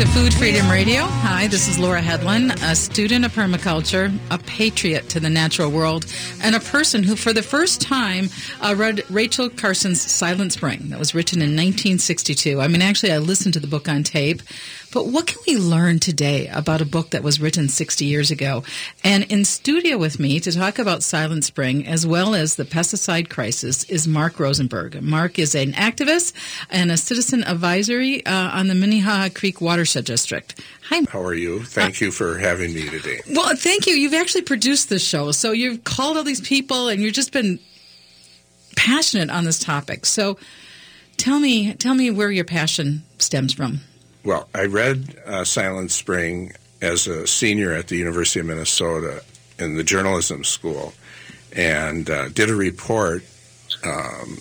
to Food Freedom Radio. Hi, this is Laura Hedlund, a student of permaculture, a patriot to the natural world, and a person who, for the first time, uh, read Rachel Carson's Silent Spring that was written in 1962. I mean, actually, I listened to the book on tape. But what can we learn today about a book that was written 60 years ago? And in studio with me to talk about Silent Spring as well as the pesticide crisis is Marc Rosenberg. Marc is an activist and a citizen advisory uh, on the Minnehaha Creek Watershed District. Hi. How are you? Thank uh, you for having me today. Well, thank you. You've actually produced this show. So you've called all these people and you've just been passionate on this topic. So tell me, tell me where your passion stems from. Well, I read uh, Silent Spring as a senior at the University of Minnesota in the journalism school and uh, did a report um,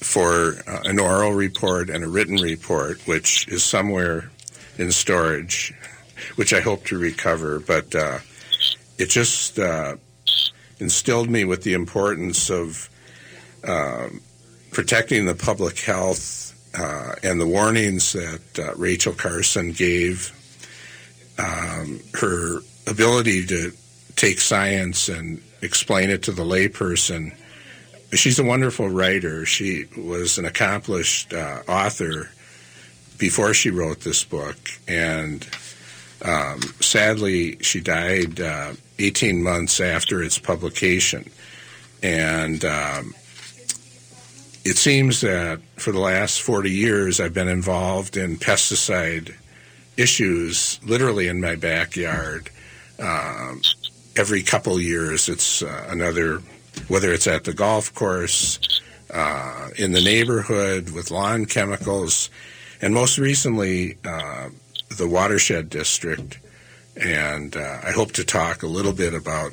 for uh, an oral report and a written report, which is somewhere in storage, which I hope to recover. But uh, it just uh, instilled me with the importance of um, protecting the public health uh, and the warnings that uh, Rachel Carson gave, um, her ability to take science and explain it to the layperson. She's a wonderful writer. She was an accomplished uh, author before she wrote this book, and um, sadly, she died uh, 18 months after its publication. And um, it seems that for the last 40 years, I've been involved in pesticide issues literally in my backyard. Um, every couple years, it's uh, another, whether it's at the golf course, uh, in the neighborhood with lawn chemicals, and most recently, uh, the watershed district. And uh, I hope to talk a little bit about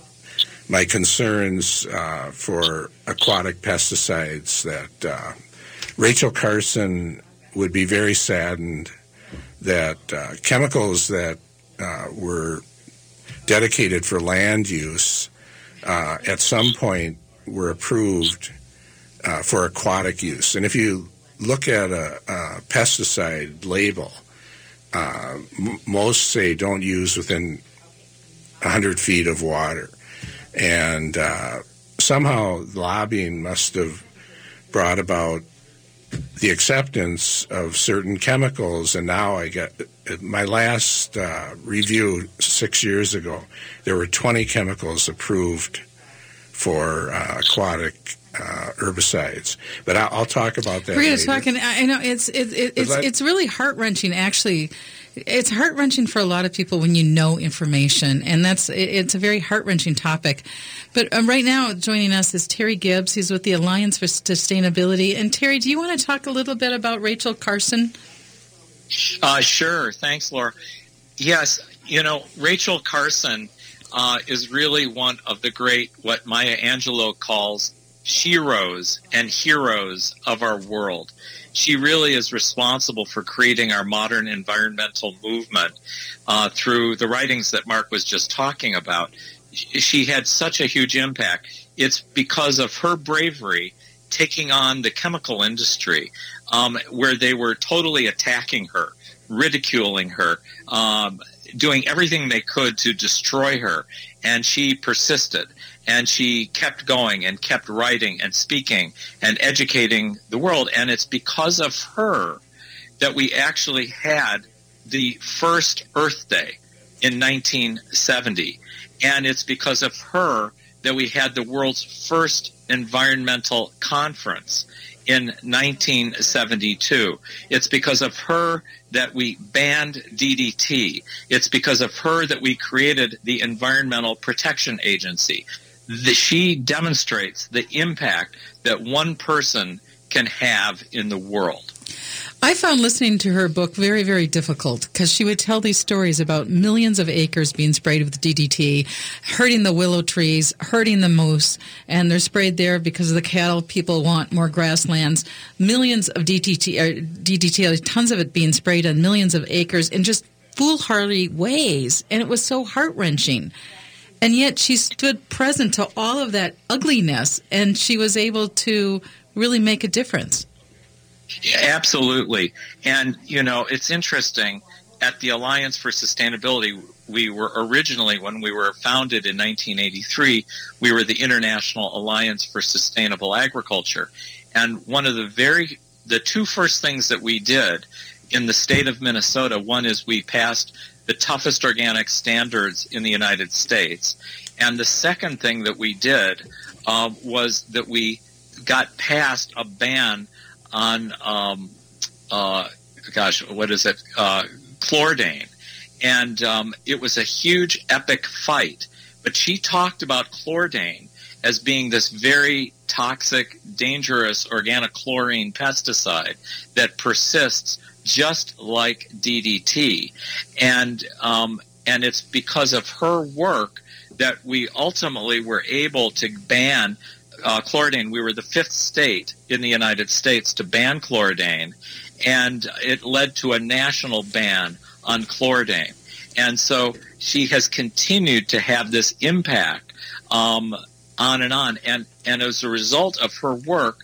my concerns uh, for aquatic pesticides that uh, Rachel Carson would be very saddened that uh, chemicals that uh, were dedicated for land use uh, at some point were approved uh, for aquatic use. And if you look at a, a pesticide label, m- most say don't use within 100 feet of water. And uh, somehow lobbying must have brought about the acceptance of certain chemicals. And now I get my last uh, review six years ago, there were 20 chemicals approved for uh, aquatic uh, herbicides. But I'll, I'll, talk about that. We're going to talk, and I know it's it, it, it's it's really heart wrenching actually it's heart wrenching for a lot of people when you know information, and that's it's a very heart wrenching topic. But um, right now, joining us is Terry Gips. He's with the Alliance for Sustainability. And Terry, do you want to talk a little bit about Rachel Carson? Uh, sure. Thanks, Laura. Yes, you know Rachel Carson uh, is really one of the great what Maya Angelou calls sheroes and heroes of our world she really is responsible for creating our modern environmental movement uh, through the writings that Marc was just talking about. She had such a huge impact. It's because of her bravery taking on the chemical industry, um, where they were totally attacking her, ridiculing her, um, doing everything they could to destroy her. And she persisted and she kept going and kept writing and speaking and educating the world. And it's because of her that we actually had the first Earth Day in 1970. And it's because of her that we had the world's first environmental conference in 1972. It's because of her that we banned DDT. It's because of her that we created the Environmental Protection Agency the, she demonstrates the impact that one person can have in the world. I found listening to her book very, very difficult because she would tell these stories about millions of acres being sprayed with DDT, hurting the willow trees, hurting the moose, and they're sprayed there because the cattle people want more grasslands. Millions of DDT, DDT, uh, tons of it being sprayed on millions of acres in just foolhardy ways, and it was so heart wrenching. And yet she stood present to all of that ugliness and she was able to really make a difference. Yeah, absolutely. And, you know, it's interesting. at the Alliance for Sustainability, we were originally, when we were founded in 1983, we were the International Alliance for Sustainable Agriculture. And one of the very, the two first things that we did in the state of Minnesota, one is we passed the toughest organic standards in the United States. And the second thing that we did uh, was that we got past a ban on, um, uh, gosh, what is it? Uh, chlordane. And um, it was a huge, epic fight. But she talked about chlordane as being this very toxic, dangerous organic chlorine pesticide that persists just like DDT. And, um, and it's because of her work that we ultimately were able to ban uh, chlordane. We were the fifth state in the United States to ban chlordane, and it led to a national ban on chlordane. And so she has continued to have this impact um, on and on. And, and as a result of her work,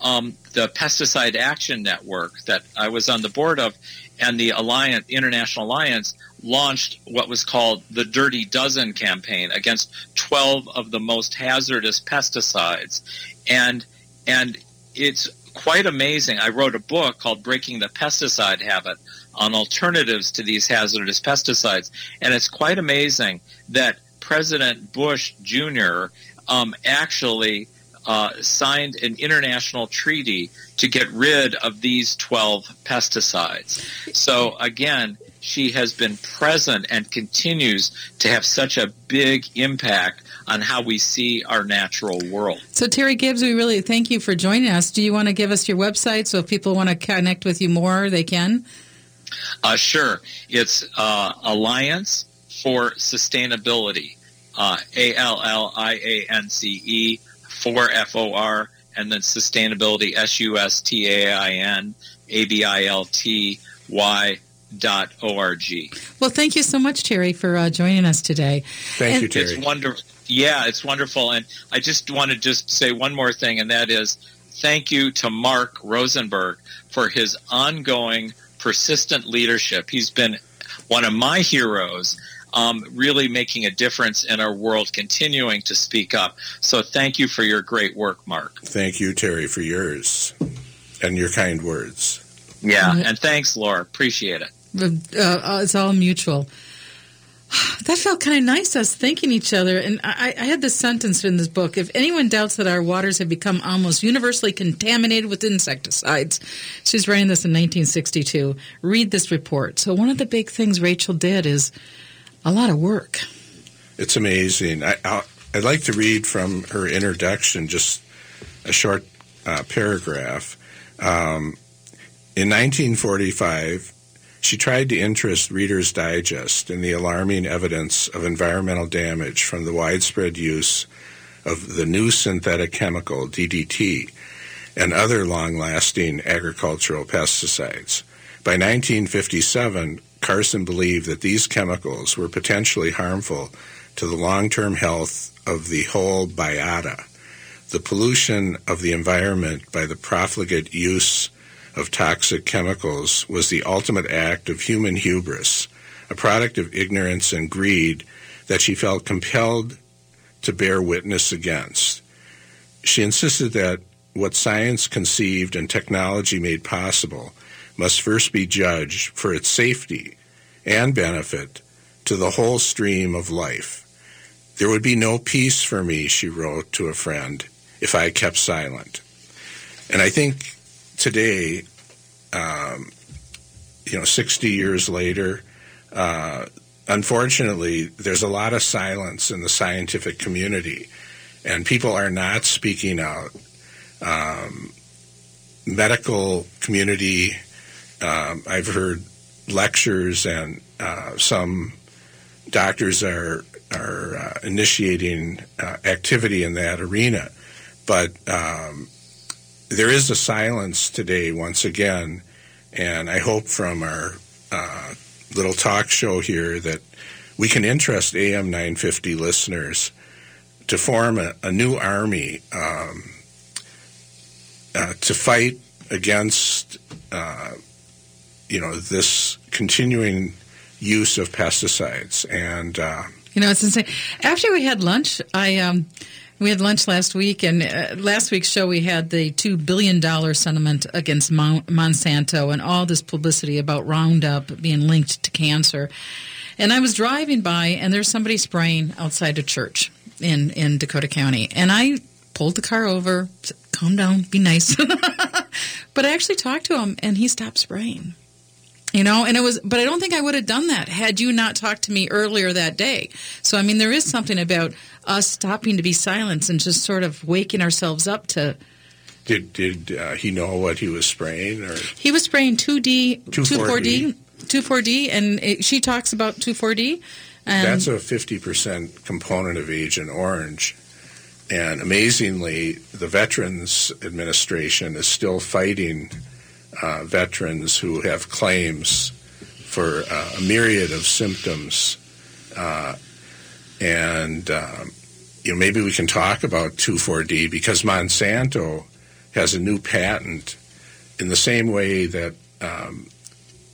um, the Pesticide Action Network that I was on the board of and the Alliance, International Alliance launched what was called the Dirty Dozen campaign against 12 of the most hazardous pesticides. And, and it's quite amazing. I wrote a book called Breaking the Pesticide Habit on alternatives to these hazardous pesticides. And it's quite amazing that President Bush Jr. Um, actually uh, signed an international treaty to get rid of these 12 pesticides. So, again, she has been present and continues to have such a big impact on how we see our natural world. So, Terry Gips, we really thank you for joining us. Do you want to give us your website so if people want to connect with you more, they can? Uh, sure. It's uh, Alliance for Sustainability, uh, A L L I A N C E, for F O R, and then Sustainability, S U S T A I N A B I L T Y dot org. Well, thank you so much, Terry, for uh, joining us today. Thank and you, Terry. It's wonderful. Yeah, it's wonderful. And I just want to just say one more thing, and that is thank you to Marc Rosenberg for his ongoing persistent leadership. He's been one of my heroes, um, really making a difference in our world, continuing to speak up. So thank you for your great work, Marc. Thank you, Terry, for yours and your kind words. Yeah, and thanks, Laura. Appreciate it. Uh, uh it's all mutual. that felt kind of nice us thanking each other and I, I, had this sentence in this book if anyone doubts that our waters have become almost universally contaminated with insecticides she's writing this in 1962 read this report so one of the big things rachel did is a lot of work. It's amazing. I, would like to read from her introduction just a short uh, paragraph. Um, in 1945 she tried to interest Reader's Digest in the alarming evidence of environmental damage from the widespread use of the new synthetic chemical DDT and other long lasting agricultural pesticides. By 1957, Carson believed that these chemicals were potentially harmful to the long term health of the whole biota. The pollution of the environment by the profligate use of toxic chemicals was the ultimate act of human hubris, a product of ignorance and greed that she felt compelled to bear witness against. She insisted that what science conceived and technology made possible must first be judged for its safety and benefit to the whole stream of life. There would be no peace for me, she wrote to a friend, if I kept silent. And I think today, um, you know, 60 years later, uh, unfortunately, there's a lot of silence in the scientific community, and people are not speaking out. Um, medical community, um, I've heard lectures, and uh, some doctors are are uh, initiating uh, activity in that arena, but um, there is a silence today once again, and I hope from our uh, little talk show here that we can interest AM 950 listeners to form a, a new army um, uh, to fight against, uh, you know, this continuing use of pesticides. And uh, you know, it's insane. After we had lunch, I um, we had lunch last week, and uh, last week's show we had the two billion dollar sentiment against Monsanto and all this publicity about Roundup being linked to cancer. And I was driving by, and there's somebody spraying outside a church in in Dakota County, and I pulled the car over, said, calm down, be nice. but I actually talked to him, and he stopped spraying. You know, and it was, but I don't think I would have done that had you not talked to me earlier that day. So, I mean, there is something about us stopping to be silent and just sort of waking ourselves up to. Did did uh, he know what he was spraying? Or he was spraying two D, two four D, two four D, and it, she talks about two four D. That's a fifty percent component of Agent Orange, and amazingly, the Veterans Administration is still fighting uh, veterans who have claims for uh, a myriad of symptoms. Uh, and um, you know, maybe we can talk about 2,4-D because Monsanto has a new patent in the same way that um,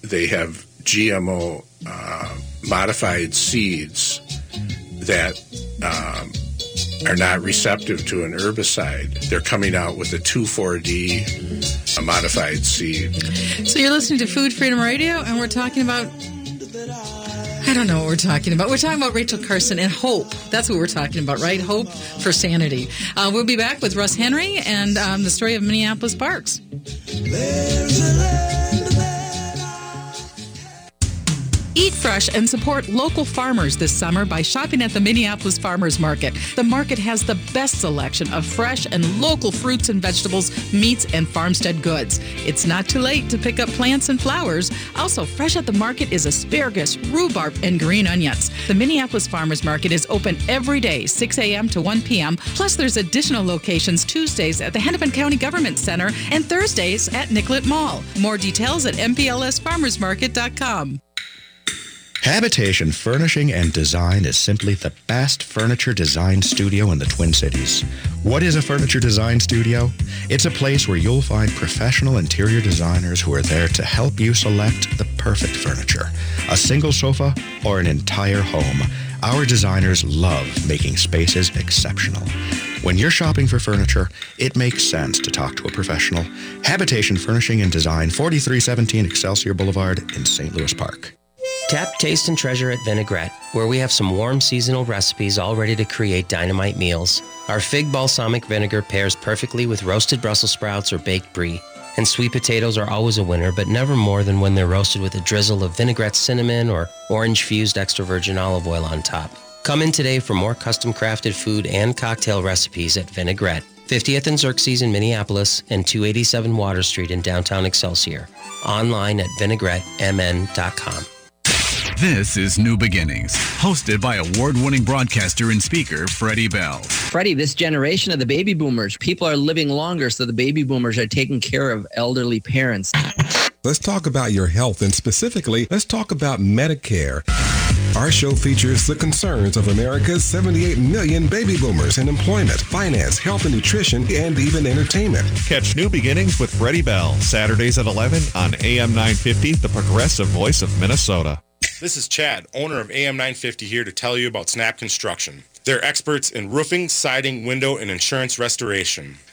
they have GMO uh, modified seeds that um, are not receptive to an herbicide. They're coming out with a 2,4-D a modified seed. So you're listening to Food Freedom Radio, and we're talking about. I don't know what we're talking about. We're talking about Rachel Carson and hope. That's what we're talking about, right? Hope for sanity. Uh, we'll be back with Russ Henry and um, the story of Minneapolis Parks. Eat fresh and support local farmers this summer by shopping at the Minneapolis Farmers Market. The market has the best selection of fresh and local fruits and vegetables, meats, and farmstead goods. It's not too late to pick up plants and flowers. Also, fresh at the market is asparagus, rhubarb, and green onions. The Minneapolis Farmers Market is open every day, 6 a.m. to 1 p.m. Plus, there's additional locations Tuesdays at the Hennepin County Government Center and Thursdays at Nicollet Mall. More details at mplsfarmersmarket.com. Habitation Furnishing and Design is simply the best furniture design studio in the Twin Cities. What is a furniture design studio? It's a place where you'll find professional interior designers who are there to help you select the perfect furniture. A single sofa or an entire home. Our designers love making spaces exceptional. When you're shopping for furniture, it makes sense to talk to a professional. Habitation Furnishing and Design, 4317 Excelsior Boulevard in St. Louis Park. Tap, taste, and treasure at Vinaigrette, where we have some warm seasonal recipes all ready to create dynamite meals. Our fig balsamic vinegar pairs perfectly with roasted Brussels sprouts or baked brie. And sweet potatoes are always a winner, but never more than when they're roasted with a drizzle of vinaigrette cinnamon or orange fused extra virgin olive oil on top. Come in today for more custom crafted food and cocktail recipes at Vinaigrette, 50th and Xerxes in Minneapolis and 287 Water Street in downtown Excelsior. Online at vinaigrettemn.com. This is New Beginnings, hosted by award winning broadcaster and speaker Freddie Bell. Freddie, this generation of the baby boomers, people are living longer, so the baby boomers are taking care of elderly parents. Let's talk about your health, and specifically, let's talk about Medicare. Our show features the concerns of America's 78 million baby boomers in employment, finance, health and nutrition, and even entertainment. Catch New Beginnings with Freddie Bell, Saturdays at 11 on AM 950, the progressive voice of Minnesota. This is Chad, owner of AM 950 here to tell you about Snap Construction. They're experts in roofing, siding, window, and insurance restoration.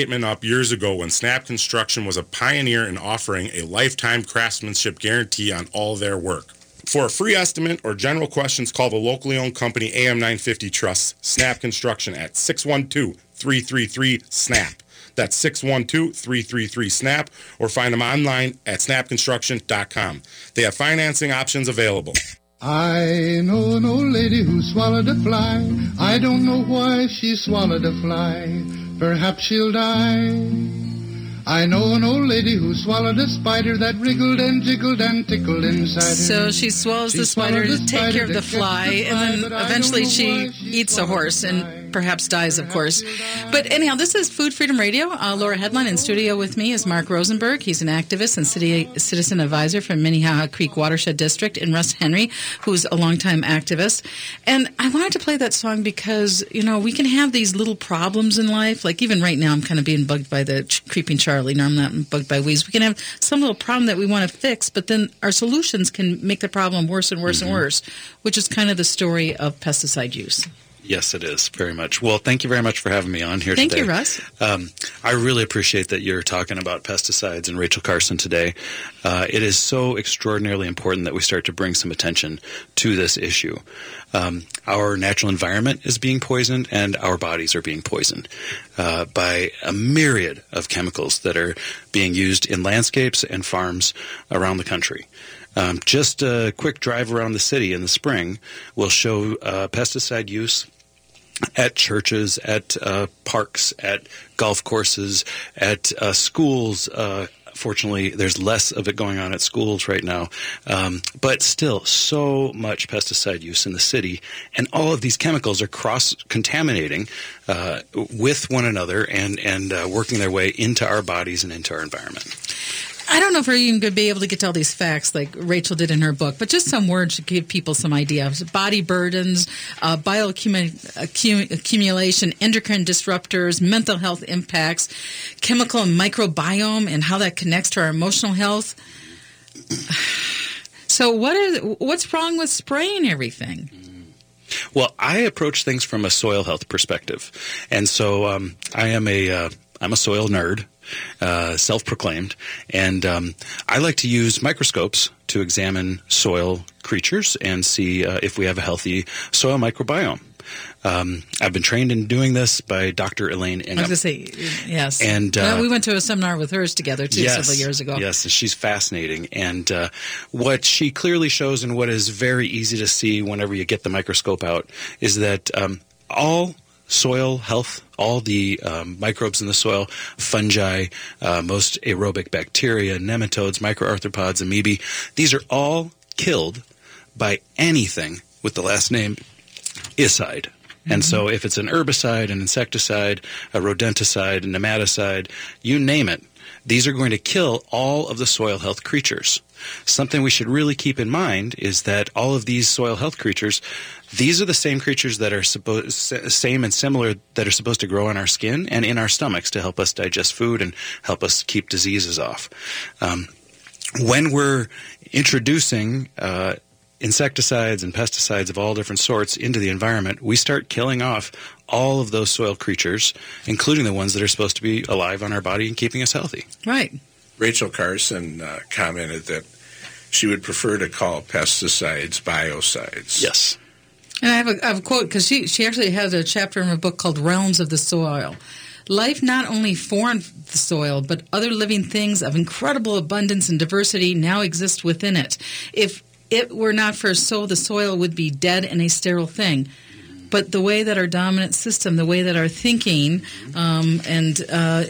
up years ago when Snap Construction was a pioneer in offering a lifetime craftsmanship guarantee on all their work. For a free estimate or general questions, call the locally owned company AM950 Trust, Snap Construction at 612 333 SNAP. That's 612 333 SNAP or find them online at snapconstruction.com. They have financing options available. I know an old lady who swallowed a fly. I don't know why she swallowed a fly. Perhaps she'll die. I know an old lady who swallowed a spider that wriggled and jiggled and tickled inside her. So she swallows She the spider to take care of the fly, fly, and then eventually she she eats a horse and. Perhaps dies, of course. But anyhow, this is Food Freedom Radio. Uh, Laura Hedlund in studio with me is Marc Rosenberg. He's an activist and city citizen advisor from Minnehaha Creek Watershed District, and Russ Henry, who's a longtime activist. And I wanted to play that song because you know we can have these little problems in life. Like even right now, I'm kind of being bugged by the ch- creeping Charlie. No, I'm not bugged by weeds. We can have some little problem that we want to fix, but then our solutions can make the problem worse and worse and worse, which is kind of the story of pesticide use. Yes, it is very much. Well, thank you very much for having me on here Thank today. you, Russ. Um, I really appreciate that you're talking about pesticides and Rachel Carson today. Uh, it is so extraordinarily important that we start to bring some attention to this issue. Um, our natural environment is being poisoned, and our bodies are being poisoned uh, by a myriad of chemicals that are being used in landscapes and farms around the country. Um, just a quick drive around the city in the spring will show uh, pesticide use at churches, at uh, parks, at golf courses, at uh, schools. Uh, fortunately, there's less of it going on at schools right now, um, but still, so much pesticide use in the city, and all of these chemicals are cross contaminating uh, with one another and and uh, working their way into our bodies and into our environment. I don't know if we're even going to be able to get to all these facts like Rachel did in her book, but just some words to give people some idea. Body burdens, uh, bioaccumulation, endocrine disruptors, mental health impacts, chemical and microbiome, and how that connects to our emotional health. So, what is what's wrong with spraying everything? Well, I approach things from a soil health perspective, and so um, I am a uh, I'm a soil nerd, uh, self-proclaimed, and um, I like to use microscopes to examine soil creatures and see uh, if we have a healthy soil microbiome. Um, I've been trained in doing this by Dr. Elaine I Ingham. was going to say yes, And, Uh, uh, we went to a seminar with hers together too several years ago. Yes, she's fascinating. And uh, what she clearly shows, and what is very easy to see whenever you get the microscope out, is that um, all soil health, all the um, microbes in the soil, fungi, uh, most aerobic bacteria, nematodes, microarthropods, amoebae, these are all killed by anything with the last name icide. And so, if it's an herbicide, an insecticide, a rodenticide, a nematicide, you name it, these are going to kill all of the soil health creatures. Something we should really keep in mind is that all of these soil health creatures, these are the same creatures that are supposed, same and similar that are supposed to grow on our skin and in our stomachs to help us digest food and help us keep diseases off. Um, when we're introducing uh, insecticides and pesticides of all different sorts into the environment, we start killing off all of those soil creatures, including the ones that are supposed to be alive on our body and keeping us healthy. Right. Rachel Carson uh, commented that she would prefer to call pesticides biocides. Yes. And I have a, I have a quote because she, she actually has a chapter in her book called Realms of the Soil. Life not only formed the soil, but other living things of incredible abundance and diversity now exist within it. If it were not for so, the soil would be dead and a sterile thing. But the way that our dominant system, the way that our thinking, um, and uh,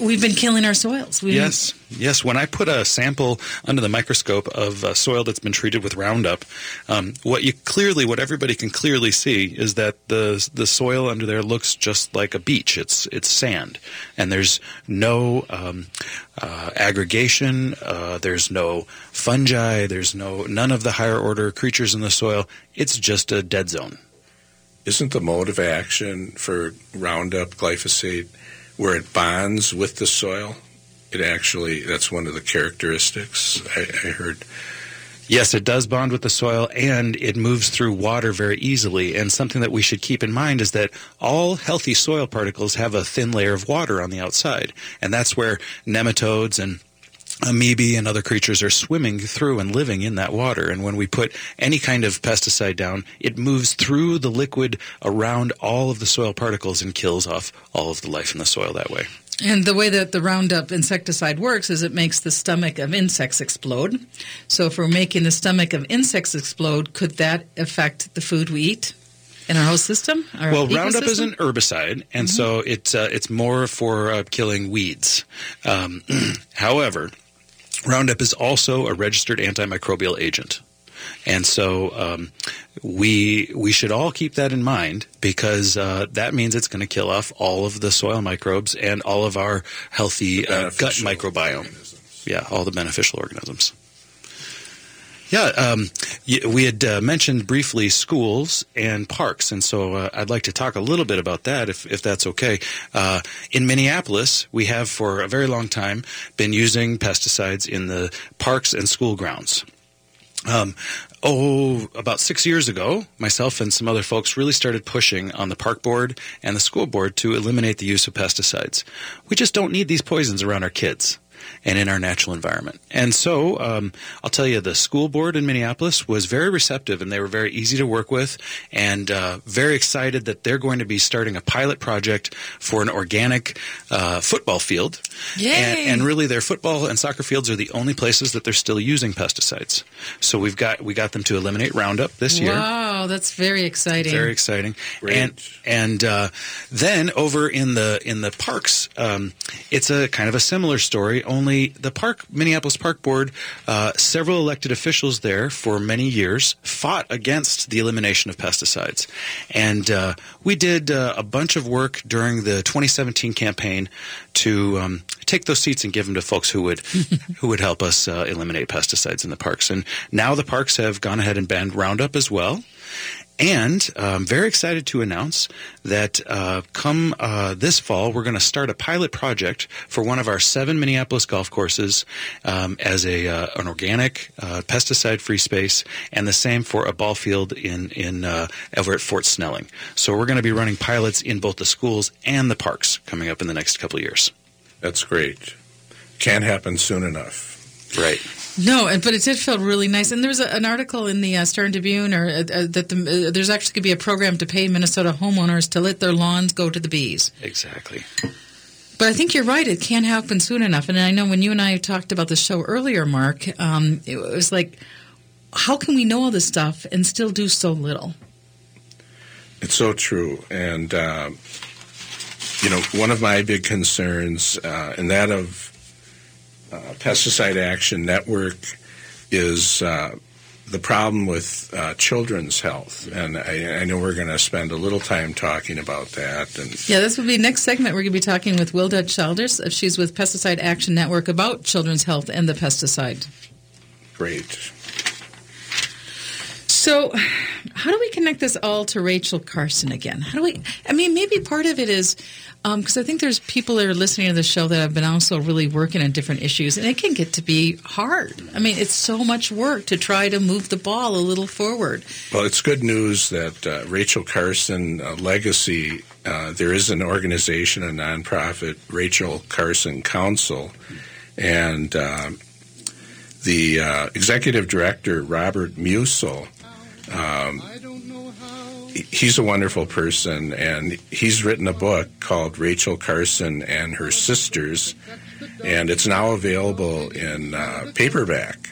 we've been killing our soils. We've Yes, yes. When I put a sample under the microscope of uh, soil that's been treated with Roundup, um, what you clearly, what everybody can clearly see, is that the the soil under there looks just like a beach. It's it's sand, and there's no um, uh, aggregation. Uh, there's no fungi. There's no none of the higher order creatures in the soil. It's just a dead zone. Isn't the mode of action for Roundup glyphosate where it bonds with the soil? It actually, that's one of the characteristics I, I heard. Yes, it does bond with the soil and it moves through water very easily. And something that we should keep in mind is that all healthy soil particles have a thin layer of water on the outside. And that's where nematodes and amoebae and other creatures are swimming through and living in that water. And when we put any kind of pesticide down, it moves through the liquid around all of the soil particles and kills off all of the life in the soil that way. And the way that the Roundup insecticide works is it makes the stomach of insects explode. So if we're making the stomach of insects explode, could that affect the food we eat? in our whole system? Our well, Roundup is an herbicide, and Mm-hmm. so it's uh, it's more for uh, killing weeds. Um, however, Roundup is also a registered antimicrobial agent. And so um, we we should all keep that in mind because uh, that means it's going to kill off all of the soil microbes and all of our healthy uh, gut microbiome. Yeah, all the beneficial organisms. Yeah, um, we had uh, mentioned briefly schools and parks, and so uh, I'd like to talk a little bit about that, if, if that's okay. Uh, in Minneapolis, we have for a very long time been using pesticides in the parks and school grounds. Um, oh, about six years ago, myself and some other folks really started pushing on the park board and the school board to eliminate the use of pesticides. We just don't need these poisons around our kids and in our natural environment. And so, um, I'll tell you, the school board in Minneapolis was very receptive and they were very easy to work with and uh, very excited that they're going to be starting a pilot project for an organic uh, football field. Yay! And, and really, their football and soccer fields are the only places that they're still using pesticides. So we've got we got them to eliminate Roundup this year. Wow, that's very exciting. Very exciting. Great. And and uh, then over in the in the parks, um, it's a kind of a similar story. Only the park Minneapolis Park Board, uh, several elected officials there for many years fought against the elimination of pesticides, and uh, we did uh, a bunch of work during the 2017 campaign to um, take those seats and give them to folks who would who would help us uh, eliminate pesticides in the parks. And now the parks have gone ahead and banned Roundup as well. And uh, I'm very excited to announce that uh, come uh, this fall, we're going to start a pilot project for one of our seven Minneapolis golf courses um, as a uh, an organic, uh, pesticide-free space, and the same for a ball field in in uh, over at Fort Snelling. So we're going to be running pilots in both the schools and the parks coming up in the next couple of years. That's great. Can't happen soon enough. Right. No, but it did feel really nice. And there was a, an article in the uh, Star and Tribune, or uh, uh, that the, uh, there's actually going to be a program to pay Minnesota homeowners to let their lawns go to the bees. Exactly. But I think you're right; it can't happen soon enough. And I know when you and I talked about the show earlier, Marc, um, it was like, how can we know all this stuff and still do so little? It's so true. And, um, you know, one of my big concerns, uh, and that of uh, Pesticide Action Network, is uh, the problem with uh, children's health. And I, I know we're going to spend a little time talking about that. And Yeah, this will be next segment. We're going to be talking with Willa Childress. She's with Pesticide Action Network about children's health and the pesticide. great. So, how do we connect this all to Rachel Carson again? How do we? I mean, maybe part of it is because I think there's people that are listening to the show that have been also really working on different issues, and it can get to be hard. I mean, it's so much work to try to move the ball a little forward. Well, it's good news that uh, Rachel Carson uh, Legacy, uh, there is an organization, a nonprofit, Rachel Carson Council, and uh, the uh, executive director, Robert Musil, um, he- he's a wonderful person, and he's written a book called Rachel Carson and Her Sisters, and it's now available in uh, paperback.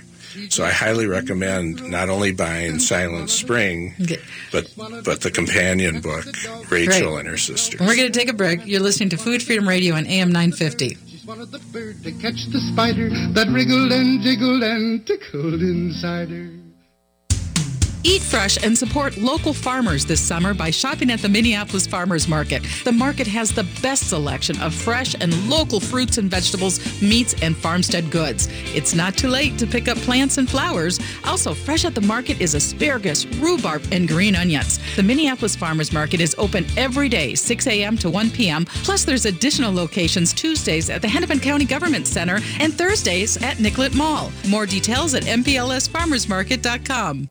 So I highly recommend not only buying Silent Spring, Okay. but but the companion book, Rachel Right. and Her Sisters. And we're going to take a break. You're listening to Food Freedom Radio on AM 950. Swallowed the bird to catch the spider that wriggled and jiggled and tickled inside her. Eat fresh and support local farmers this summer by shopping at the Minneapolis Farmers Market. The market has the best selection of fresh and local fruits and vegetables, meats, and farmstead goods. It's not too late to pick up plants and flowers. Also, fresh at the market is asparagus, rhubarb, and green onions. The Minneapolis Farmers Market is open every day, 6 a.m. to 1 p.m. Plus, there's additional locations Tuesdays at the Hennepin County Government Center and Thursdays at Nicollet Mall. More details at mplsfarmersmarket.com.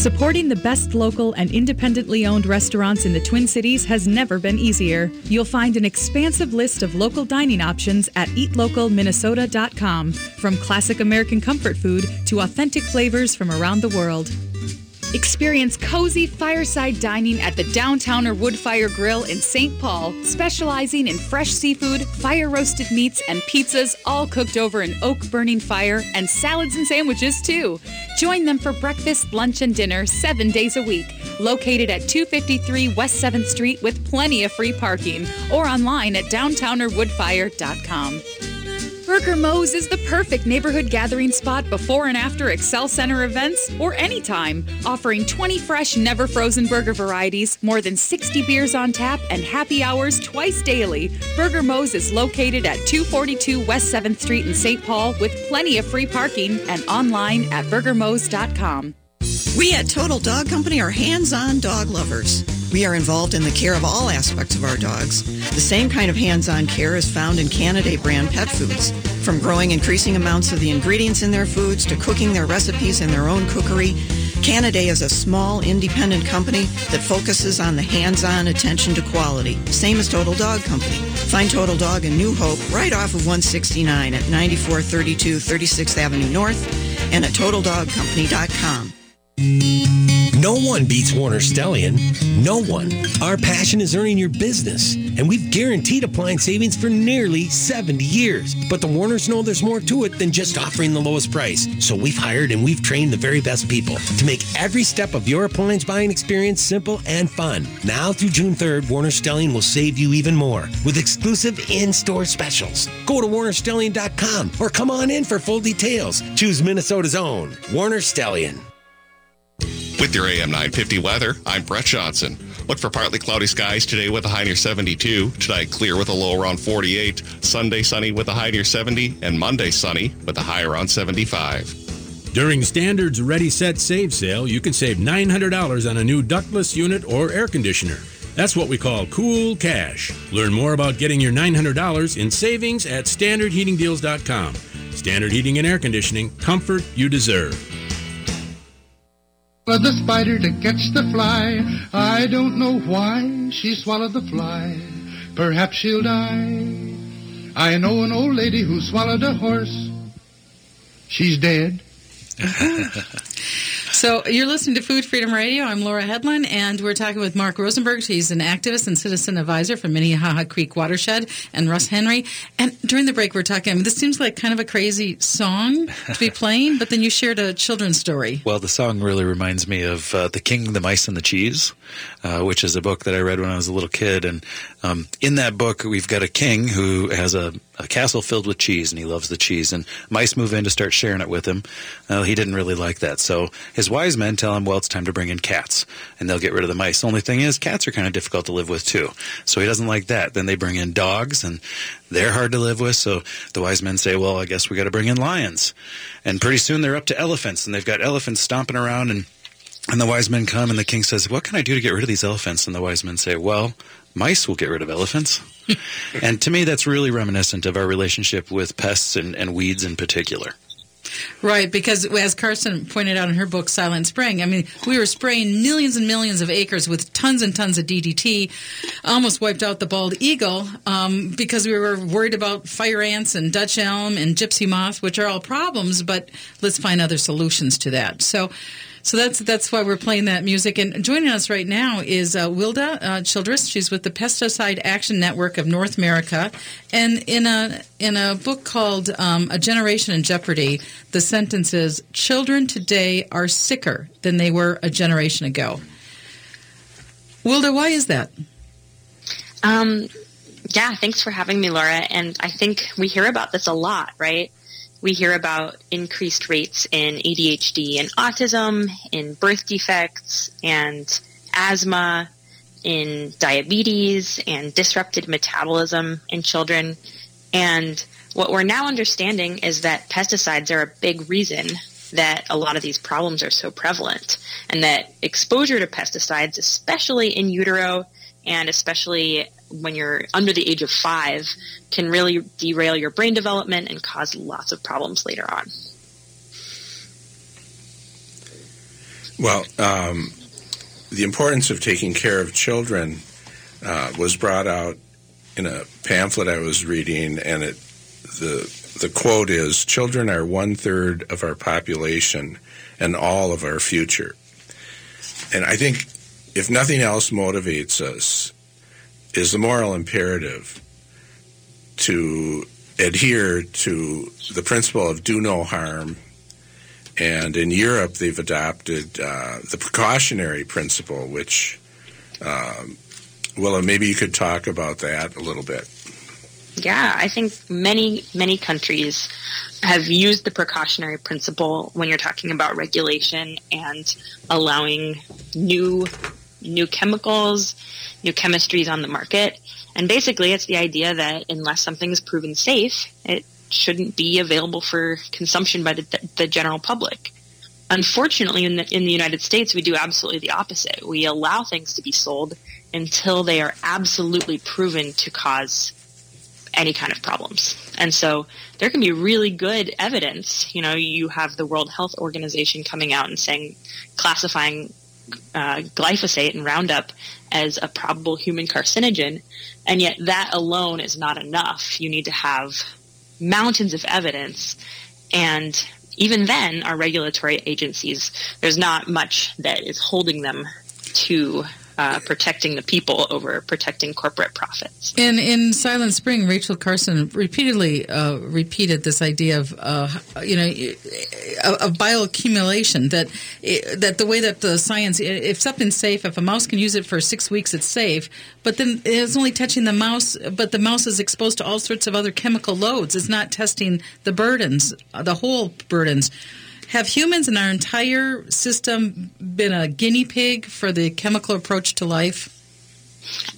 Supporting the best local and independently owned restaurants in the Twin Cities has never been easier. You'll find an expansive list of local dining options at eatlocalminnesota.com, from classic American comfort food to authentic flavors from around the world. Experience cozy fireside dining at the Downtowner Woodfire Grill in St. Paul, specializing in fresh seafood, fire roasted meats, and pizzas, all cooked over an oak burning fire, and salads and sandwiches too. Join them for breakfast, lunch, and dinner seven days a week. Located at 253 West 7th Street with plenty of free parking, or online at downtownerwoodfire.com. Burger Mo's is the perfect neighborhood gathering spot before and after Xcel Center events or anytime, offering 20 fresh, never frozen burger varieties, more than 60 beers on tap, and happy hours twice daily. Burger Mo's is located at 242 West 7th Street in St. Paul with plenty of free parking and online at burgermos.com. We at Total Dog Company are hands on dog lovers. We are involved in the care of all aspects of our dogs. The same kind of hands on care is found in Canidae brand pet foods. From growing increasing amounts of the ingredients in their foods to cooking their recipes in their own cookery, Canidae is a small, independent company that focuses on the hands-on attention to quality, same as Total Dog Company. Find Total Dog in New Hope right off of 169 at 9432 36th Avenue North and at TotalDogCompany.com. No one beats Warner Stellian. No one. Our passion is earning your business, and we've guaranteed appliance savings for nearly 70 years. But the Warners know there's more to it than just offering the lowest price. So we've hired and we've trained the very best people to make every step of your appliance buying experience simple and fun. Now through June 3rd, Warner Stellian will save you even more with exclusive in-store specials. Go to warnerstellian.com or come on in for full details. Choose Minnesota's own Warner Stellian. With your AM 950 weather, I'm Brett Johnson. Look for partly cloudy skies today with a high near 72. Tonight, clear with a low around 48. Sunday, sunny with a high near 70. And Monday, sunny with a high around 75. During Standard's Ready Set Save sale, you can save $900 on a new ductless unit or air conditioner. That's what we call cool cash. Learn more about getting your $900 in savings at standardheatingdeals.com. Standard Heating and Air Conditioning, comfort you deserve. Swallowed the spider to catch the fly. I don't know why she swallowed the fly. Perhaps she'll die. I know an old lady who swallowed a horse. She's dead. So you're listening to Food Freedom Radio. I'm Laura Hedlund, and we're talking with Marc Rosenberg. He's an activist and citizen advisor from Minnehaha Creek Watershed, and Russ Henry. And during the break, we're talking. I mean, this seems like kind of a crazy song to be playing, but then you shared a children's story. Well, the song really reminds me of uh, The King, the Mice, and the Cheese, uh, which is a book that I read when I was a little kid. And um, in that book, we've got a king who has a, a, castle filled with cheese, and he loves the cheese. And mice move in to start sharing it with him. Uh, he didn't really like that. So his wise men tell him, well, it's time to bring in cats, and they'll get rid of the mice. The only thing is, cats are kind of difficult to live with, too. So he doesn't like that. Then they bring in dogs, and they're hard to live with. So the wise men say, well, I guess we got to bring in lions. And pretty soon they're up to elephants, and they've got elephants stomping around and and the wise men come, and the king says, What can I do to get rid of these elephants? And the wise men say, Well, mice will get rid of elephants. and to me, that's really reminiscent of our relationship with pests and, and weeds in particular. Right, because as Carson pointed out in her book, Silent Spring, I mean, we were spraying millions and millions of acres with tons and tons of DDT, almost wiped out the bald eagle um, because we were worried about fire ants and Dutch elm and gypsy moth, which are all problems, but let's find other solutions to that. So, so that's that's why we're playing that music. And joining us right now is uh, Willa uh, Childress. She's with the Pesticide Action Network of North America, and in a in a book called um, A Generation in Jeopardy, the sentence is: "Children today are sicker than they were a generation ago." Willa, why is that? Um, yeah, thanks for having me, Laura. And I think we hear about this a lot, right? We hear about increased rates in ADHD and autism, in birth defects and asthma, in diabetes and disrupted metabolism in children. And what we're now understanding is that pesticides are a big reason that a lot of these problems are so prevalent, and that exposure to pesticides, especially in utero and especially when you're under the age of five can really derail your brain development and cause lots of problems later on. Well, um, the importance of taking care of children uh, was brought out in a pamphlet I was reading, and it the the quote is children are one third of our population and all of our future. And I think if nothing else motivates us is the moral imperative to adhere to the principle of do no harm. And in Europe, they've adopted uh, the precautionary principle, which, um, well, maybe you could talk about that a little bit. Yeah, I think many, many countries have used the precautionary principle when you're talking about regulation and allowing new new chemicals, new chemistries on the market. And basically, it's the idea that unless something is proven safe, it shouldn't be available for consumption by the, the general public. Unfortunately, in the, in the United States, we do absolutely the opposite. We allow things to be sold until they are absolutely proven to cause any kind of problems. And so there can be really good evidence. You know, you have the World Health Organization coming out and saying, classifying uh, glyphosate and Roundup as a probable human carcinogen, and yet that alone is not enough. You need to have mountains of evidence, and even then, our regulatory agencies, there's not much that is holding them to uh, protecting the people over protecting corporate profits. In in Silent Spring, Rachel Carson repeatedly uh, repeated this idea of uh, you know of bioaccumulation that that the way that the science if something's safe. If a mouse can use it for six weeks it's safe. But then it's only touching the mouse but the mouse is exposed to all sorts of other chemical loads. It's not testing the burdens the whole burdens have humans in our entire system been a guinea pig for the chemical approach to life?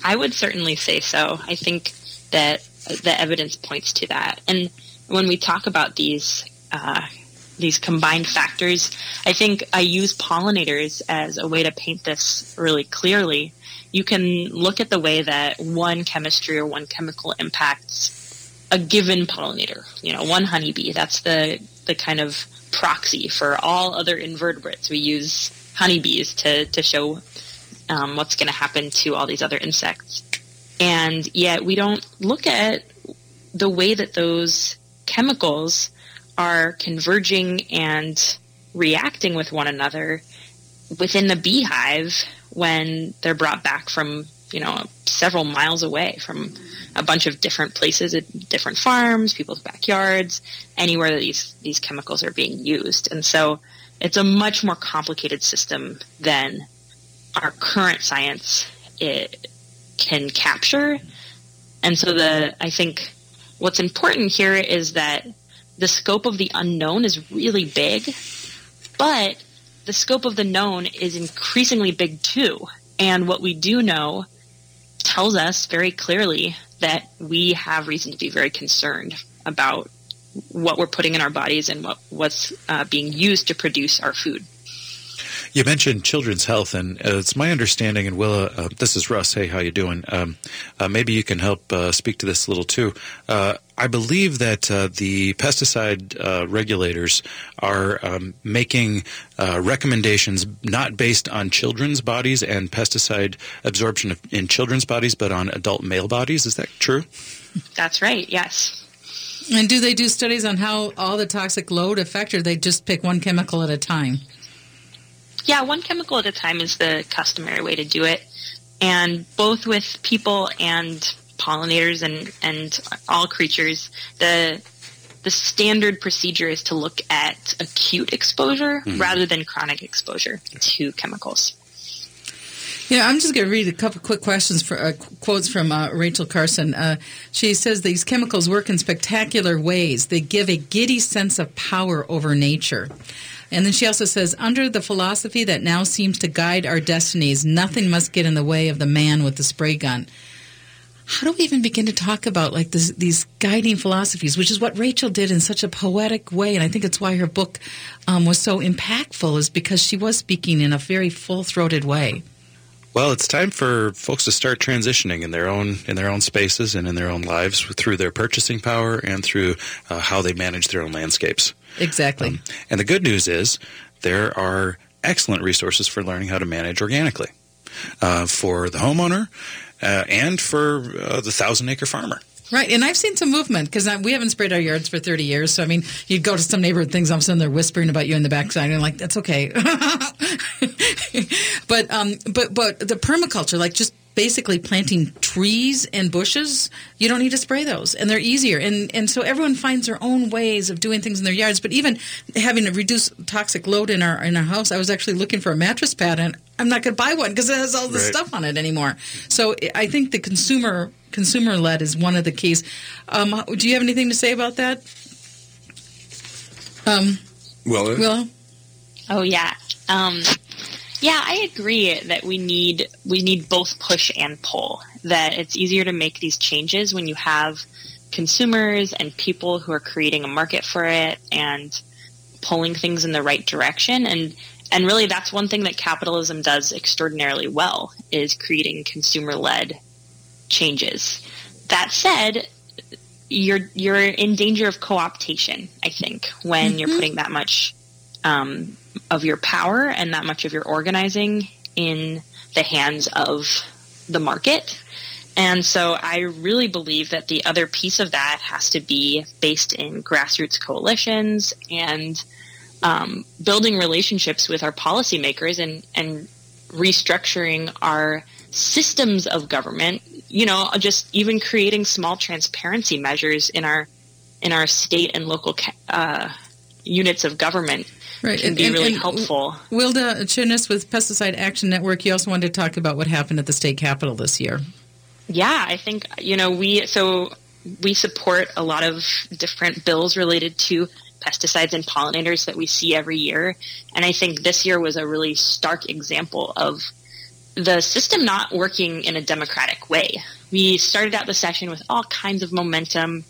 I would certainly say so. I think that the evidence points to that. And when we talk about these uh, these combined factors, I think I use pollinators as a way to paint this really clearly. You can look at the way that one chemistry or one chemical impacts a given pollinator. You know, one honeybee. That's the the kind of proxy for all other invertebrates. We use honeybees to, to show um, what's going to happen to all these other insects. And yet we don't look at the way that those chemicals are converging and reacting with one another within the beehive when they're brought back from you know several miles away from a bunch of different places different farms, people's backyards, anywhere that these these chemicals are being used. And so it's a much more complicated system than our current science it can capture. And so the I think what's important here is that the scope of the unknown is really big, but the scope of the known is increasingly big too. And what we do know tells us very clearly that we have reason to be very concerned about what we're putting in our bodies and what, what's uh, being used to produce our food. You mentioned children's health, and uh, it's my understanding. And Willa, uh, this is Russ. Hey, how you doing? Um, uh, maybe you can help uh, speak to this a little too. Uh, I believe that uh, the pesticide regulators are um, making recommendations not based on children's bodies and pesticide absorption in children's bodies, but on adult male bodies. Is that true? That's right. Yes. And do they do studies on how all the toxic load affect, or they just pick one chemical at a time? Yeah, one chemical at a time is the customary way to do it. And both with people and pollinators and, and all creatures, the the standard procedure is to look at acute exposure mm-hmm. rather than chronic exposure to chemicals. Yeah, I'm just going to read a couple quick questions for uh, quotes from uh, Rachel Carson. Uh, she says these chemicals work in spectacular ways. They give a giddy sense of power over nature. And then she also says, under the philosophy that now seems to guide our destinies, nothing must get in the way of the man with the spray gun. How do we even begin to talk about like this, these guiding philosophies, which is what Rachel did in such a poetic way, and I think it's why her book um, was so impactful, is because she was speaking in a very full-throated way. Well, it's time for folks to start transitioning in their own in their own spaces and in their own lives through their purchasing power and through uh, how they manage their own landscapes. Exactly. Um, and the good news is there are excellent resources for learning how to manage organically uh, for the homeowner uh, and for uh, the thousand acre farmer. Right, and I've seen some movement because we haven't sprayed our yards for 30 years. So, I mean, you'd go to some neighborhood things, all of a sudden they're whispering about you in the backside, and like, that's okay. but, um, but, but the permaculture, like just basically planting trees and bushes, you don't need to spray those, and they're easier. And and so everyone finds their own ways of doing things in their yards. But even having a reduced toxic load in our in our house, I was actually looking for a mattress pad, and I'm not going to buy one because it has all this right. stuff on it anymore. So I think the consumer consumer led is one of the keys. Um, do you have anything to say about that? Um, Willow. Willow. Oh yeah. Um, yeah, I agree that we need we need both push and pull. That it's easier to make these changes when you have consumers and people who are creating a market for it and pulling things in the right direction and and really that's one thing that capitalism does extraordinarily well is creating consumer led changes. That said, you're you're in danger of co-optation, I think, when mm-hmm. you're putting that much um, of your power and that much of your organizing in the hands of the market. And so I really believe that the other piece of that has to be based in grassroots coalitions and um, building relationships with our policymakers and, and restructuring our systems of government. You know, just even creating small transparency measures in our in our state and local uh, units of government right. can be and, really and helpful. Willa Childress with Pesticide Action Network, you also wanted to talk about what happened at the state capitol this year. Yeah, I think, you know, we, so we support a lot of different bills related to pesticides and pollinators that we see every year. And I think this year was a really stark example of the system not working in a democratic way. We started out the session with all kinds of momentum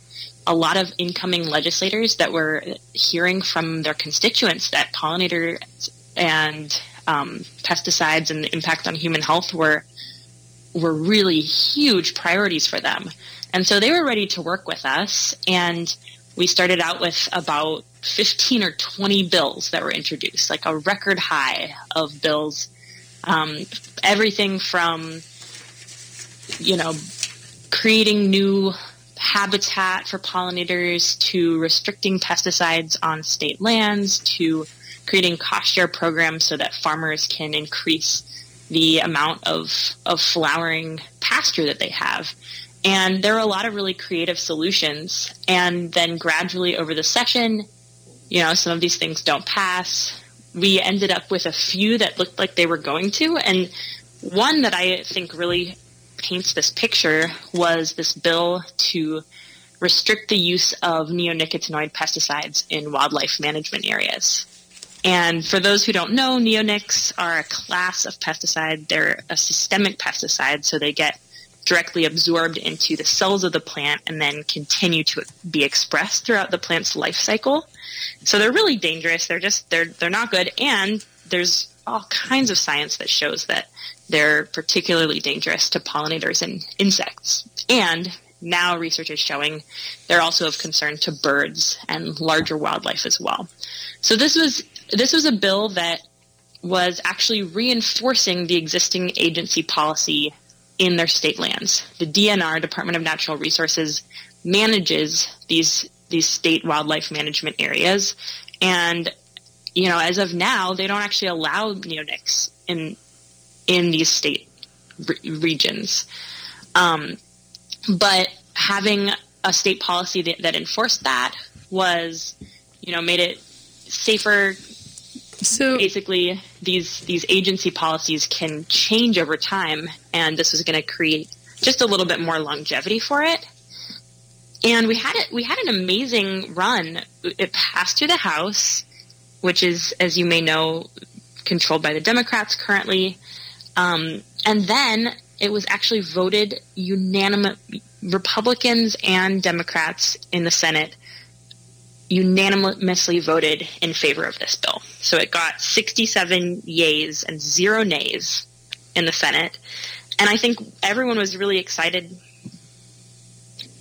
a lot of incoming legislators that were hearing from their constituents that pollinators and um, pesticides and the impact on human health were were really huge priorities for them. And so they were ready to work with us. And we started out with about 15 or 20 bills that were introduced, like a record high of bills. Um, everything from, you know, creating new habitat for pollinators to restricting pesticides on state lands to creating cost share programs so that farmers can increase the amount of, of flowering pasture that they have. And there are a lot of really creative solutions. And then gradually over the session, you know, some of these things don't pass. We ended up with a few that looked like they were going to. And one that I think really paints this picture was this bill to restrict the use of neonicotinoid pesticides in wildlife management areas. And for those who don't know, neonics are a class of pesticide. They're a systemic pesticide, so they get directly absorbed into the cells of the plant and then continue to be expressed throughout the plant's life cycle. So they're really dangerous. They're just they're they're not good and there's all kinds of science that shows that they're particularly dangerous to pollinators and insects. And now research is showing they're also of concern to birds and larger wildlife as well. So this was this was a bill that was actually reinforcing the existing agency policy in their state lands. The DNR, Department of Natural Resources, manages these these state wildlife management areas and you know as of now they don't actually allow neonics in in these state re- regions. Um, but having a state policy that, that enforced that was, you know, made it safer. So basically, these these agency policies can change over time, and this was going to create just a little bit more longevity for it. And we had it. We had an amazing run. It passed through the House, which is, as you may know, controlled by the Democrats currently. Um, and then it was actually voted unanimous. Republicans and Democrats in the Senate unanimously voted in favor of this bill. So it got 67 yays and zero nays in the Senate. And I think everyone was really excited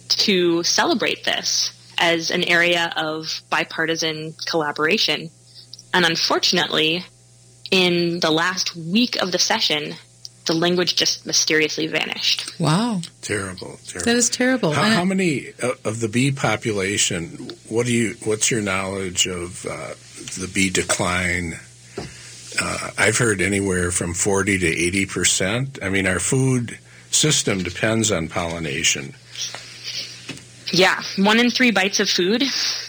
to celebrate this as an area of bipartisan collaboration. And unfortunately, in the last week of the session, the language just mysteriously vanished. Wow. Terrible. terrible. That is terrible. How, how many uh, of the bee population? What do you? What's your knowledge of uh, the bee decline? Uh, I've heard anywhere from forty to eighty percent. I mean, our food system depends on pollination. Yeah, one in three bites of food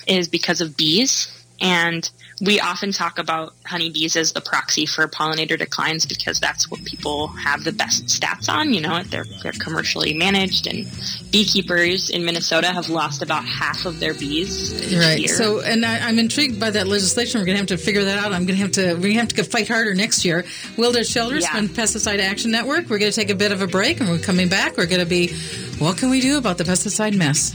is because of bees. And we often talk about honeybees as the proxy for pollinator declines because that's what people have the best stats on. You know, they're, they're commercially managed, and beekeepers in Minnesota have lost about half of their bees each Right. year. So, and I, I'm intrigued by that legislation. We're going to have to figure that out. I'm going to have to. We're going to have to fight harder next year. Willa Childress Yeah. and Pesticide Action Network. We're going to take a bit of a break, and we're coming back. We're going to be. What can we do about the pesticide mess?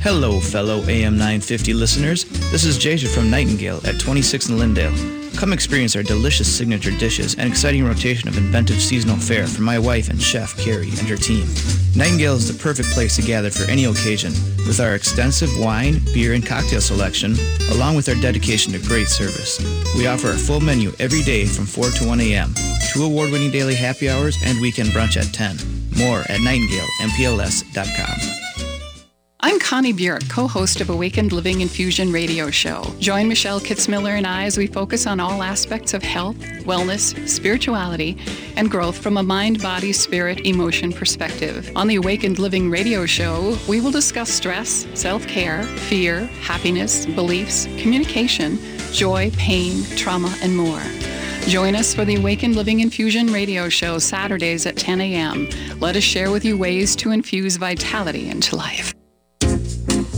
Hello, fellow AM 950 listeners. This is Jason from Nightingale at 26 in Lyndale. Come experience our delicious signature dishes and exciting rotation of inventive seasonal fare from my wife and chef Carrie and her team. Nightingale is the perfect place to gather for any occasion with our extensive wine, beer, and cocktail selection, along with our dedication to great service. We offer a full menu every day from 4 to 1 a.m., two award-winning daily happy hours, and weekend brunch at 10. More at nightingalempls.com. I'm Connie Burek, co-host of Awakened Living Infusion radio show. Join Michelle Kitzmiller and I as we focus on all aspects of health, wellness, spirituality, and growth from a mind, body, spirit, emotion perspective. On the Awakened Living radio show, we will discuss stress, self-care, fear, happiness, beliefs, communication, joy, pain, trauma, and more. Join us for the Awakened Living Infusion radio show Saturdays at 10 a.m. Let us share with you ways to infuse vitality into life.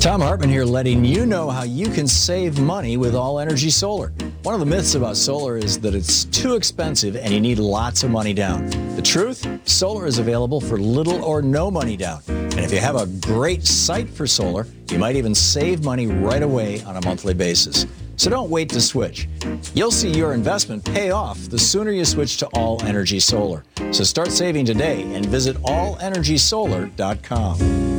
Thom Hartmann here letting you know how you can save money with All Energy Solar. One of the myths about solar is that it's too expensive and you need lots of money down. The truth? Solar is available for little or no money down. And if you have a great site for solar, you might even save money right away on a monthly basis. So don't wait to switch. You'll see your investment pay off the sooner you switch to All Energy Solar. So start saving today and visit allenergysolar.com.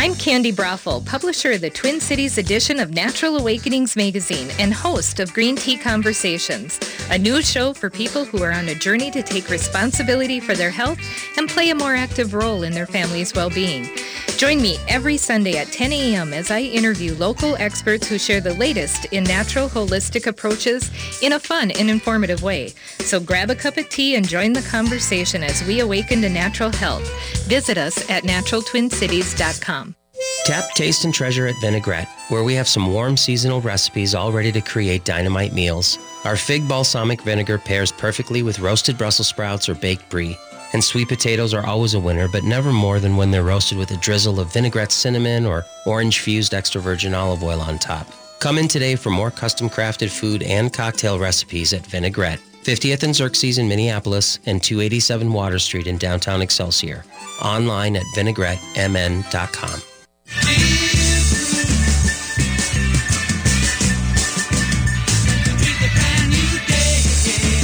I'm Candi Broeffle, publisher of the Twin Cities edition of Natural Awakenings magazine and host of Green Tea Conversations, a new show for people who are on a journey to take responsibility for their health and play a more active role in their family's well-being. Join me every Sunday at 10 a.m. as I interview local experts who share the latest in natural holistic approaches in a fun and informative way. So grab a cup of tea and join the conversation as we awaken to natural health. Visit us at naturaltwincities.com. Tap, taste, and treasure at Vinaigrette, where we have some warm seasonal recipes all ready to create dynamite meals. Our fig balsamic vinegar pairs perfectly with roasted Brussels sprouts or baked brie. And sweet potatoes are always a winner, but never more than when they're roasted with a drizzle of vinaigrette cinnamon or orange fused extra virgin olive oil on top. Come in today for more custom crafted food and cocktail recipes at Vinaigrette, 50th and Xerxes in Minneapolis and 287 Water Street in downtown Excelsior. Online at vinaigrettemn.com.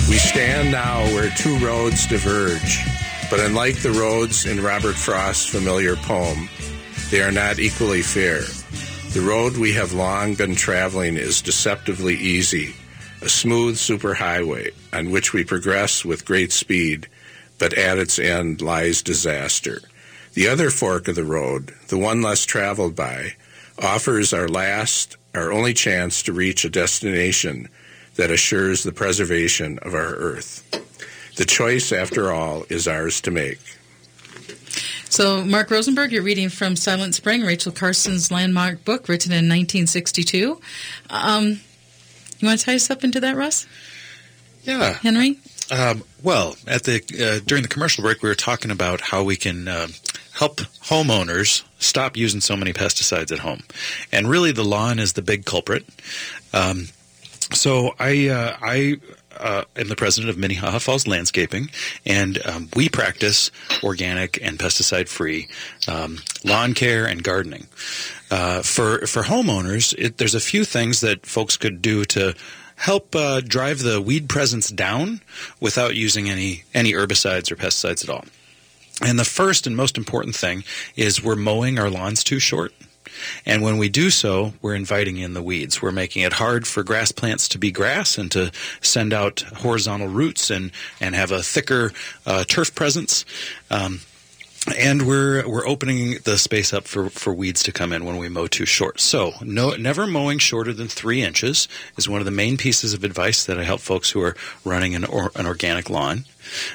We stand now where two roads diverge, but unlike the roads in Robert Frost's familiar poem, they are not equally fair. The road we have long been traveling is deceptively easy, a smooth superhighway on which we progress with great speed, but at its end lies disaster. The other fork of the road, the one less traveled by, offers our last, our only chance to reach a destination that assures the preservation of our earth. The choice, after all, is ours to make. So, Marc Rosenberg, you're reading from Silent Spring, Rachel Carson's landmark book written in 1962. Um, you want to tie us up into that, Russ? Yeah. Henry? Um, well, at the uh, during the commercial break, we were talking about how we can uh, help homeowners stop using so many pesticides at home. And really, the lawn is the big culprit. Um, so I uh, I uh, am the president of Minnehaha Falls Landscaping, and um, we practice organic and pesticide free um, lawn care and gardening. Uh, for for homeowners, it, there's a few things that folks could do to help uh, drive the weed presence down without using any any herbicides or pesticides at all. And the first and most important thing is we're mowing our lawns too short. And when we do so, we're inviting in the weeds. We're making it hard for grass plants to be grass and to send out horizontal roots and, and have a thicker uh, turf presence. Um, and we're we're opening the space up for, for weeds to come in when we mow too short. So no, never mowing shorter than three inches is one of the main pieces of advice that I help folks who are running an or, an organic lawn.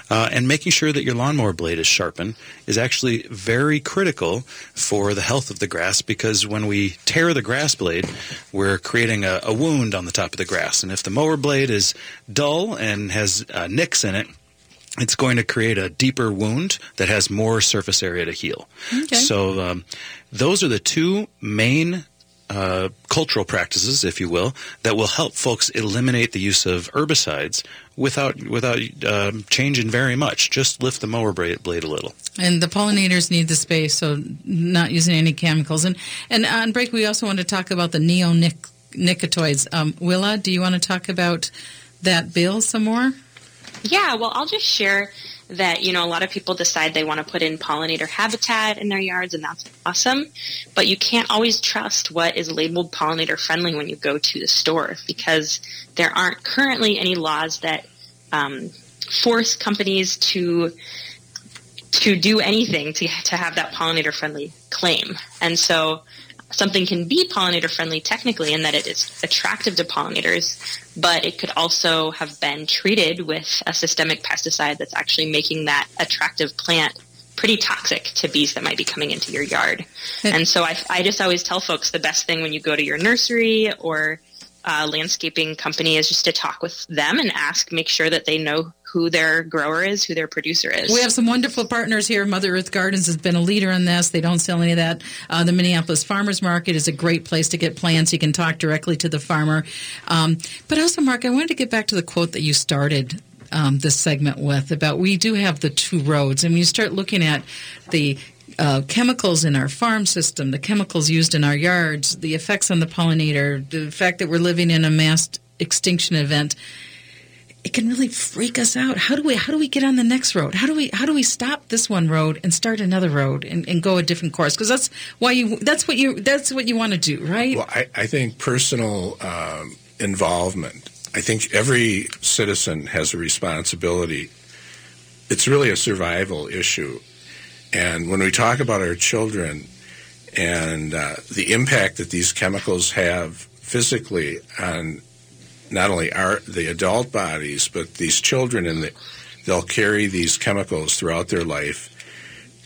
Uh, and making sure that your lawnmower blade is sharpened is actually very critical for the health of the grass because when we tear the grass blade, we're creating a, a wound on the top of the grass. And if the mower blade is dull and has uh, nicks in it, it's going to create a deeper wound that has more surface area to heal. Okay. So, um, those are the two main uh, cultural practices, if you will, that will help folks eliminate the use of herbicides without without um, changing very much. Just lift the mower blade, blade a little. And the pollinators need the space, so not using any chemicals. And and on break, we also want to talk about the neonicotinoids. Um, Willa, do you want to talk about that bill some more? Yeah, well, I'll just share that, you know, a lot of people decide they want to put in pollinator habitat in their yards, and that's awesome. But you can't always trust what is labeled pollinator friendly when you go to the store because there aren't currently any laws that um, force companies to to do anything to, to have that pollinator friendly claim. And so something can be pollinator friendly technically in that it is attractive to pollinators, but it could also have been treated with a systemic pesticide that's actually making that attractive plant pretty toxic to bees that might be coming into your yard. And so I, I just always tell folks the best thing when you go to your nursery or uh, landscaping company is just to talk with them and ask, make sure that they know who their grower is, who their producer is. We have some wonderful partners here. Mother Earth Gardens has been a leader in this. They don't sell any of that. Uh, the Minneapolis Farmers Market is a great place to get plants. You can talk directly to the farmer. Um, but also, Marc, I wanted to get back to the quote that you started um, this segment with about we do have the two roads, and when you start looking at the uh, chemicals in our farm system, the chemicals used in our yards, the effects on the pollinator, the fact that we're living in a mass extinction event, it can really freak us out. How do we how do we get on the next road? How do we how do we stop this one road and start another road and, and go a different course? Because that's why you that's what you that's what you want to do, right? Well, I, I think personal um, involvement. I think every citizen has a responsibility. It's really a survival issue, and when we talk about our children and uh, the impact that these chemicals have physically on not only our the adult bodies, but these children, and the, they'll carry these chemicals throughout their life,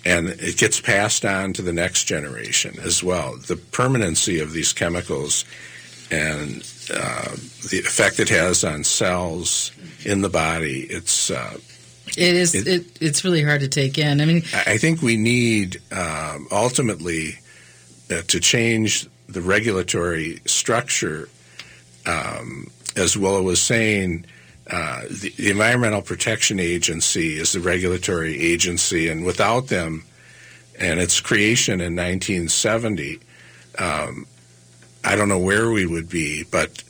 and it gets passed on to the next generation as well. The permanency of these chemicals and uh, the effect it has on cells in the body, it's. Uh, it is. It, it, it's really hard to take in. I mean, I think we need um, ultimately uh, to change the regulatory structure um, as Willa was saying, uh, the, the, Environmental Protection Agency is the regulatory agency, and without them and its creation in 1970, um, I don't know where we would be. But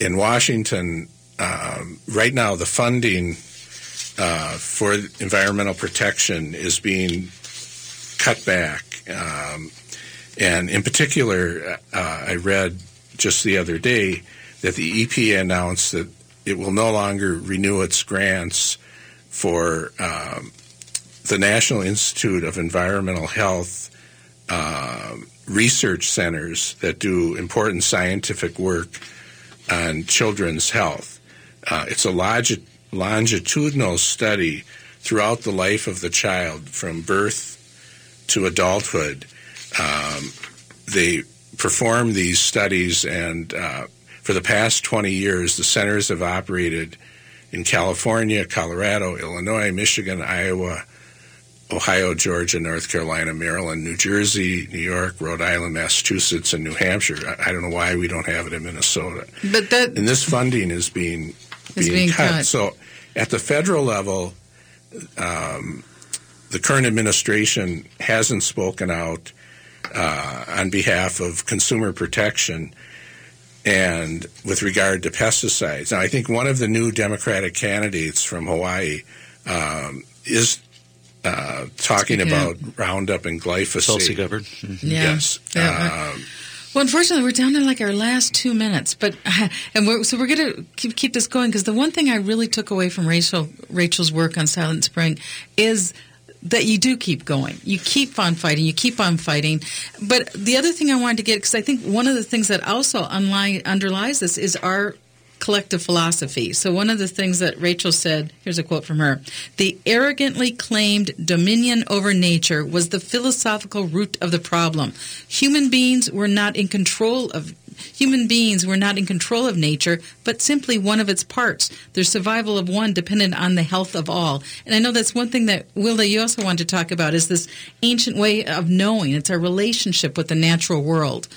in Washington, um, right now, the funding uh, for environmental protection is being cut back. Um, and in particular, uh, I read just the other day that the EPA announced that it will no longer renew its grants for um, the National Institute of Environmental Health uh, research centers that do important scientific work on children's health. Uh, it's a longi- longitudinal study throughout the life of the child from birth to adulthood. Um, they perform these studies and uh, for the past 20 years, the centers have operated in California, Colorado, Illinois, Michigan, Iowa, Ohio, Georgia, North Carolina, Maryland, New Jersey, New York, Rhode Island, Massachusetts, and New Hampshire. I, don't know why we don't have it in Minnesota. But that and this funding is being Is being cut. So at the federal level, um, the current administration hasn't spoken out uh, on behalf of consumer protection and with regard to pesticides. Now, I think one of the new Democratic candidates from Hawaii um, is uh, talking about of- Roundup and glyphosate. Tulsi Gabbard. Yeah. Yes. Yeah. Um, Well, unfortunately, we're down to like our last two minutes, but and we're, so we're going to keep, keep this going because the one thing I really took away from Rachel Rachel's work on Silent Spring is that you do keep going. You keep on fighting. You keep on fighting. But the other thing I wanted to get because I think one of the things that also unli- underlies this is our collective philosophy. So one of the things that Rachel said, here's a quote from her. The arrogantly claimed dominion over nature was the philosophical root of the problem. Human beings were not in control of Human beings were not in control of nature, but simply one of its parts. Their survival of one depended on the health of all. And I know that's one thing that, Willa, you also want to talk about is this ancient way of knowing. It's our relationship with the natural world.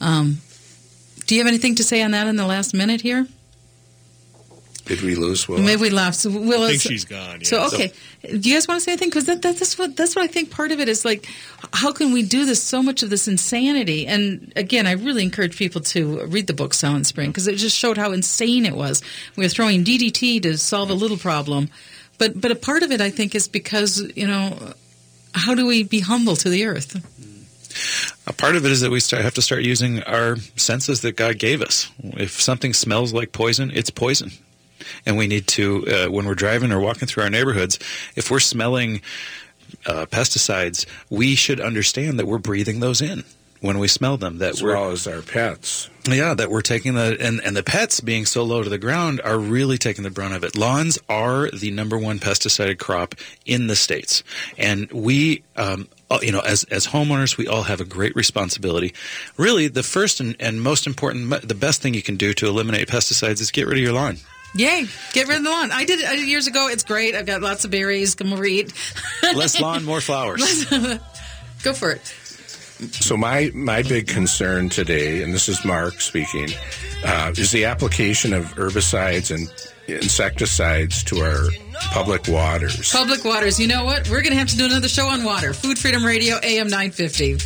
Um, do you have anything to say on that in the last minute here? Did we lose Will? Maybe we lost. So Will, I think she's gone, So yeah. okay, do you guys want to say anything? Because that, that, that's what that's what I think. Part of it is like, how can we do this? So much of this insanity. And again, I really encourage people to read the book Silent Spring because it just showed how insane it was. We were throwing DDT to solve a little problem, but but a part of it I think is because you know, how do we be humble to the earth? A part of it is that we start, have to start using our senses that God gave us. If something smells like poison, it's poison. And we need to, uh, when we're driving or walking through our neighborhoods, if we're smelling uh, pesticides, we should understand that we're breathing those in when we smell them. That as we're, well as our pets. yeah, that we're taking the and and the pets being so low to the ground are really taking the brunt of it. Lawns are the number one pesticide crop in the states, and we. Um, uh, you know, as as homeowners, we all have a great responsibility. Really, the first and, and most important, the best thing you can do to eliminate pesticides is get rid of your lawn. Yay! Get rid of the lawn. I did it I did it years ago. It's great. I've got lots of berries. Come over eat. Less lawn, more flowers. Go for it. So my my big concern today, and this is Marc speaking, uh, is the application of herbicides and insecticides to our public waters. Public waters. You know what? We're going to have to do another show on water. Food Freedom Radio, AM 950.